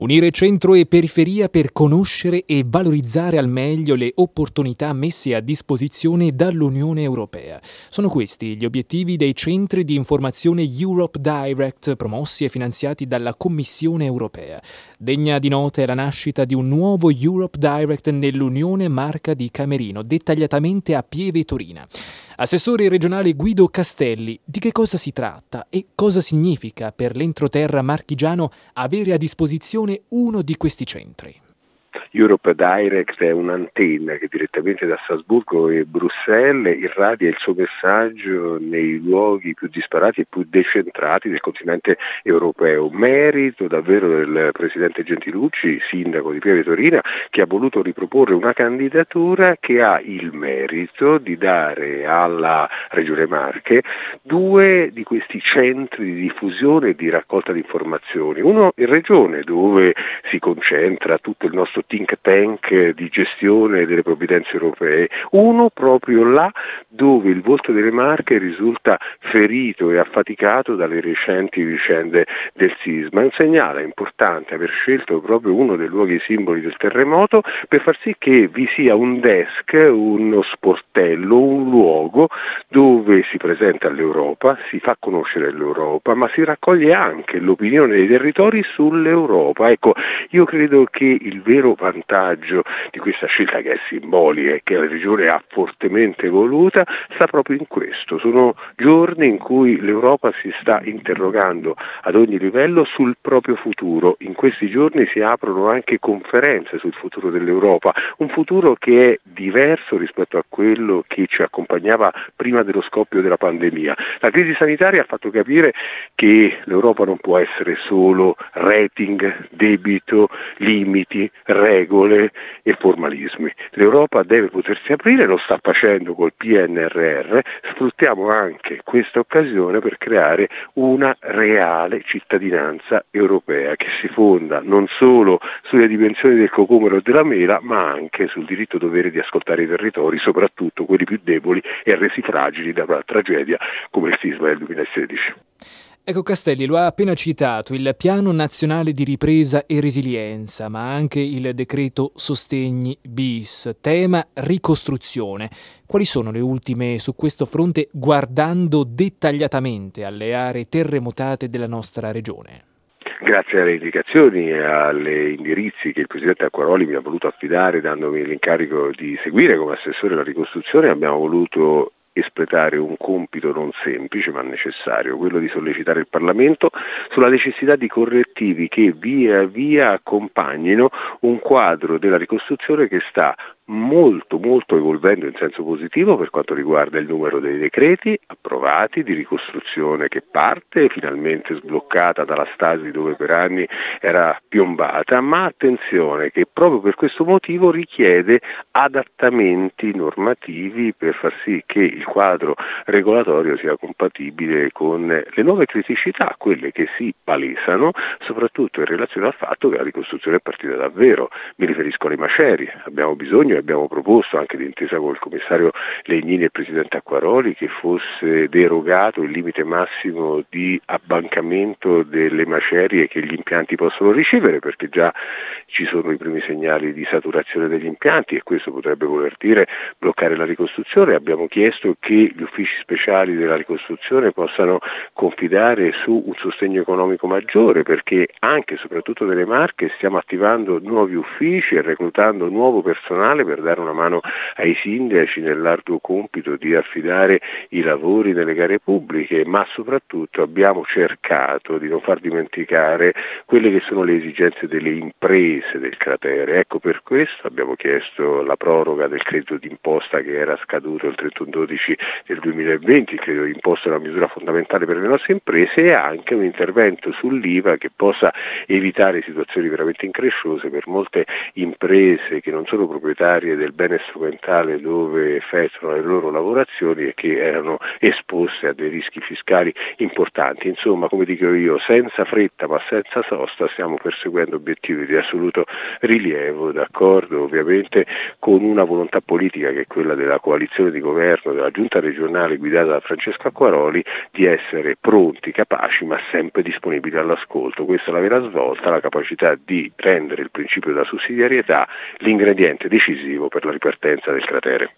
Unire centro e periferia per conoscere e valorizzare al meglio le opportunità messe a disposizione dall'Unione Europea. Sono questi gli obiettivi dei centri di informazione Europe Direct promossi e finanziati dalla Commissione Europea. Degna di nota è la nascita di un nuovo Europe Direct nell'Unione Marca di Camerino, dettagliatamente a Pieve Torina. Assessore regionale Guido Castelli, di che cosa si tratta e cosa significa per l'entroterra marchigiano avere a disposizione uno di questi centri? Europe Direct è un'antenna che direttamente da Strasburgo e Bruxelles irradia il suo messaggio nei luoghi più disparati e più decentrati del continente europeo. Merito davvero del Presidente Gentilucci, sindaco di Pieve Torina, che ha voluto riproporre una candidatura che ha il merito di dare alla Regione Marche due di questi centri di diffusione e di raccolta di informazioni. Uno in Regione dove si concentra tutto il nostro team think tank di gestione delle provvidenze europee, uno proprio là dove il volto delle Marche risulta ferito e affaticato dalle recenti vicende del sisma. È un segnale importante aver scelto proprio uno dei luoghi simboli del terremoto per far sì che vi sia un desk, uno sportello, un luogo dove si presenta l'Europa, si fa conoscere l'Europa, ma si raccoglie anche l'opinione dei territori sull'Europa. Ecco, io credo che il vero vantaggio di questa scelta che è simbolica e che la Regione ha fortemente voluta sta proprio in questo. Sono giorni in cui l'Europa si sta interrogando ad ogni livello sul proprio futuro. In questi giorni si aprono anche conferenze sul futuro dell'Europa, un futuro che è diverso rispetto a quello che ci accompagnava prima dello scoppio della pandemia. La crisi sanitaria ha fatto capire che l'Europa non può essere solo rating, debito, limiti, regole e formalismi. L'Europa deve potersi aprire, lo sta facendo col PNRR, sfruttiamo anche questa occasione per creare una reale cittadinanza europea che si fonda non solo sulle dimensioni del cocomero e della mela, ma anche sul diritto dovere di ascoltare i territori, soprattutto quelli più deboli e resi fragili da una tragedia come il sisma del 2016. Ecco Castelli lo ha appena citato, il Piano Nazionale di Ripresa e Resilienza, ma anche il decreto Sostegni bis, tema ricostruzione. Quali sono le ultime su questo fronte guardando dettagliatamente alle aree terremotate della nostra regione? Grazie alle indicazioni e agli indirizzi che il Presidente Acquaroli mi ha voluto affidare dandomi l'incarico di seguire come assessore alla ricostruzione abbiamo voluto espletare un compito non semplice ma necessario, quello di sollecitare il Parlamento sulla necessità di correttivi che via via accompagnino un quadro della ricostruzione che sta molto molto evolvendo in senso positivo per quanto riguarda il numero dei decreti approvati di ricostruzione che parte finalmente sbloccata dalla stasi dove per anni era piombata, ma attenzione che proprio per questo motivo richiede adattamenti normativi per far sì che il quadro regolatorio sia compatibile con le nuove criticità, quelle che si palesano, soprattutto in relazione al fatto che la ricostruzione è partita davvero. Mi riferisco alle macerie, abbiamo bisogno abbiamo proposto anche d'intesa il commissario Legnini e il presidente Acquaroli che fosse derogato il limite massimo di abbancamento delle macerie che gli impianti possono ricevere perché già ci sono i primi segnali di saturazione degli impianti e questo potrebbe voler dire bloccare la ricostruzione. Abbiamo chiesto che gli uffici speciali della ricostruzione possano confidare su un sostegno economico maggiore perché anche e soprattutto nelle Marche stiamo attivando nuovi uffici e reclutando nuovo personale per dare una mano ai sindaci nell'arduo compito di affidare i lavori nelle gare pubbliche, ma soprattutto abbiamo cercato di non far dimenticare quelle che sono le esigenze delle imprese del cratere. Ecco per questo abbiamo chiesto la proroga del credito d'imposta che era scaduto il 31-12 del 2020, il credito d'imposta è una misura fondamentale per le nostre imprese e anche un intervento sull'IVA che possa evitare situazioni veramente incresciose per molte imprese che non sono proprietarie aree del bene strumentale dove effettuano le loro lavorazioni e che erano esposte a dei rischi fiscali importanti. Insomma, come dico io, senza fretta ma senza sosta stiamo perseguendo obiettivi di assoluto rilievo, d'accordo ovviamente con una volontà politica che è quella della coalizione di governo, della giunta regionale guidata da Francesco Acquaroli, di essere pronti, capaci ma sempre disponibili all'ascolto. Questa è la vera svolta, la capacità di rendere il principio della sussidiarietà l'ingrediente decisivo per la ripartenza del cratere.